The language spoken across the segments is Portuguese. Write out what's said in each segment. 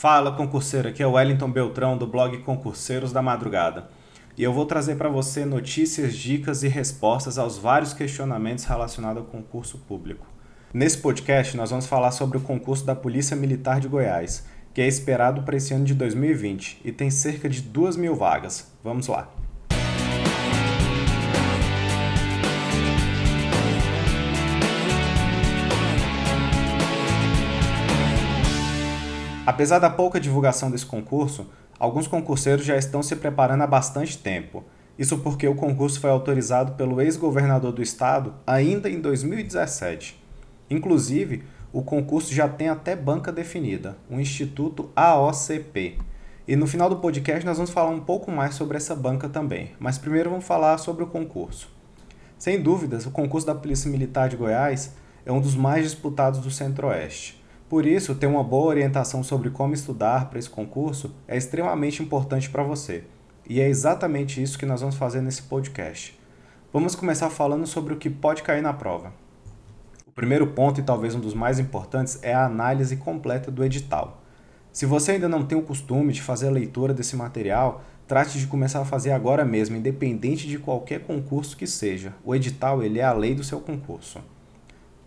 Fala concurseiro, aqui é o Wellington Beltrão do blog Concurseiros da Madrugada. E eu vou trazer para você notícias, dicas e respostas aos vários questionamentos relacionados ao concurso público. Nesse podcast, nós vamos falar sobre o concurso da Polícia Militar de Goiás, que é esperado para esse ano de 2020 e tem cerca de 2 mil vagas. Vamos lá! Apesar da pouca divulgação desse concurso, alguns concurseiros já estão se preparando há bastante tempo. Isso porque o concurso foi autorizado pelo ex-governador do estado ainda em 2017. Inclusive, o concurso já tem até banca definida, o Instituto AOCP. E no final do podcast nós vamos falar um pouco mais sobre essa banca também, mas primeiro vamos falar sobre o concurso. Sem dúvidas, o concurso da Polícia Militar de Goiás é um dos mais disputados do Centro-Oeste. Por isso, ter uma boa orientação sobre como estudar para esse concurso é extremamente importante para você. E é exatamente isso que nós vamos fazer nesse podcast. Vamos começar falando sobre o que pode cair na prova. O primeiro ponto, e talvez um dos mais importantes, é a análise completa do edital. Se você ainda não tem o costume de fazer a leitura desse material, trate de começar a fazer agora mesmo, independente de qualquer concurso que seja. O edital ele é a lei do seu concurso.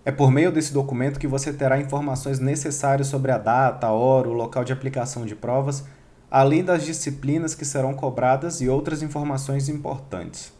É por meio desse documento que você terá informações necessárias sobre a data, a hora, o local de aplicação de provas, além das disciplinas que serão cobradas e outras informações importantes.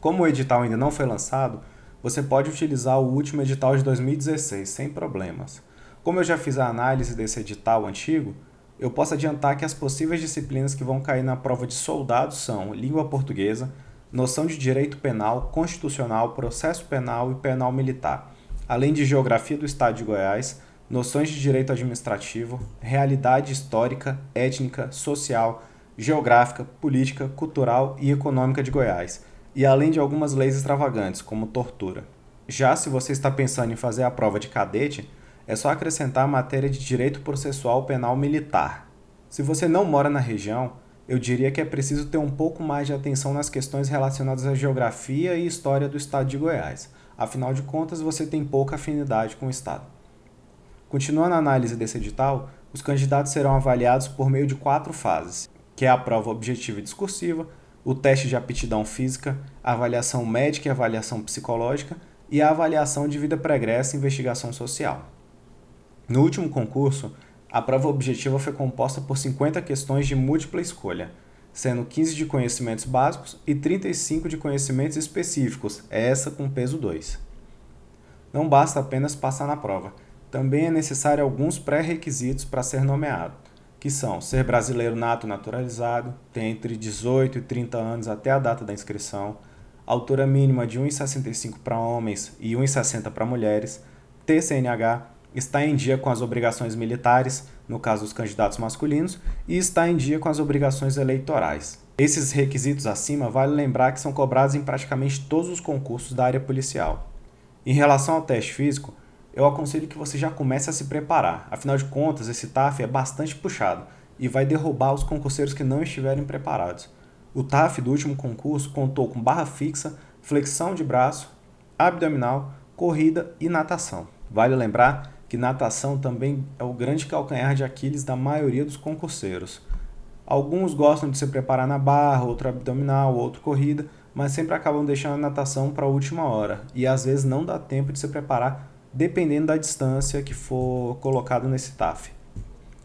Como o edital ainda não foi lançado, você pode utilizar o último edital de 2016 sem problemas. Como eu já fiz a análise desse edital antigo, eu posso adiantar que as possíveis disciplinas que vão cair na prova de soldado são língua portuguesa, noção de direito penal, constitucional, processo penal e penal militar além de geografia do estado de Goiás, noções de direito administrativo, realidade histórica, étnica, social, geográfica, política, cultural e econômica de Goiás, e além de algumas leis extravagantes, como tortura. Já se você está pensando em fazer a prova de cadete, é só acrescentar a matéria de direito processual penal militar. Se você não mora na região, eu diria que é preciso ter um pouco mais de atenção nas questões relacionadas à geografia e história do estado de Goiás Afinal de contas, você tem pouca afinidade com o Estado. Continuando a análise desse edital, os candidatos serão avaliados por meio de quatro fases, que é a prova objetiva e discursiva, o teste de aptidão física, a avaliação médica e avaliação psicológica e a avaliação de vida pregressa e investigação social. No último concurso, a prova objetiva foi composta por 50 questões de múltipla escolha, sendo 15 de conhecimentos básicos e 35 de conhecimentos específicos, essa com peso 2. Não basta apenas passar na prova, também é necessário alguns pré-requisitos para ser nomeado, que são ser brasileiro nato naturalizado, ter entre 18 e 30 anos até a data da inscrição, altura mínima de 1,65 para homens e 1,60 para mulheres, ter CNH, estar em dia com as obrigações militares, no caso dos candidatos masculinos, e está em dia com as obrigações eleitorais. Esses requisitos acima vale lembrar que são cobrados em praticamente todos os concursos da área policial. Em relação ao teste físico, eu aconselho que você já comece a se preparar, afinal de contas, esse TAF é bastante puxado e vai derrubar os concurseiros que não estiverem preparados. O TAF do último concurso contou com barra fixa, flexão de braço, abdominal, corrida e natação. Vale lembrar que natação também é o grande calcanhar de Aquiles da maioria dos concurseiros. Alguns gostam de se preparar na barra, outro abdominal, outro corrida, mas sempre acabam deixando a natação para a última hora e às vezes não dá tempo de se preparar dependendo da distância que for colocado nesse TAF.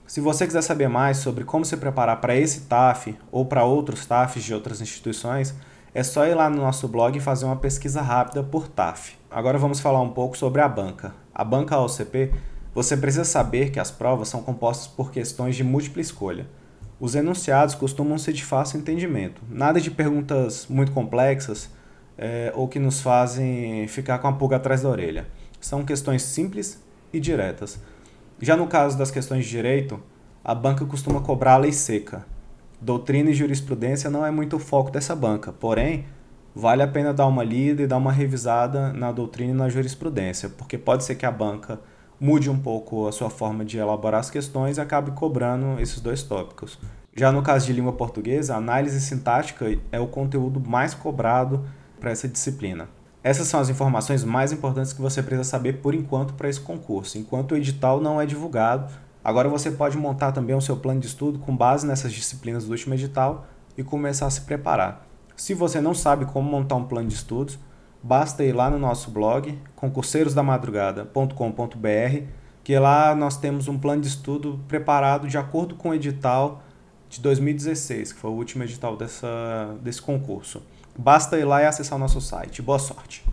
Se você quiser saber mais sobre como se preparar para esse TAF ou para outros TAFs de outras instituições, é só ir lá no nosso blog e fazer uma pesquisa rápida por TAF. Agora vamos falar um pouco sobre a banca a banca OCP, você precisa saber que as provas são compostas por questões de múltipla escolha. Os enunciados costumam ser de fácil entendimento, nada de perguntas muito complexas é, ou que nos fazem ficar com a pulga atrás da orelha. São questões simples e diretas. Já no caso das questões de direito, a banca costuma cobrar a lei seca. Doutrina e jurisprudência não é muito o foco dessa banca, porém, vale a pena dar uma lida e dar uma revisada na doutrina e na jurisprudência, porque pode ser que a banca mude um pouco a sua forma de elaborar as questões e acabe cobrando esses dois tópicos. Já no caso de língua portuguesa, a análise sintática é o conteúdo mais cobrado para essa disciplina. Essas são as informações mais importantes que você precisa saber por enquanto para esse concurso. Enquanto o edital não é divulgado, Agora você pode montar também o seu plano de estudo com base nessas disciplinas do último edital e começar a se preparar. Se você não sabe como montar um plano de estudos, basta ir lá no nosso blog, concurseirosdamadrugada.com.br, que lá nós temos um plano de estudo preparado de acordo com o edital de 2016, que foi o último edital dessa, desse concurso. Basta ir lá e acessar o nosso site. Boa sorte!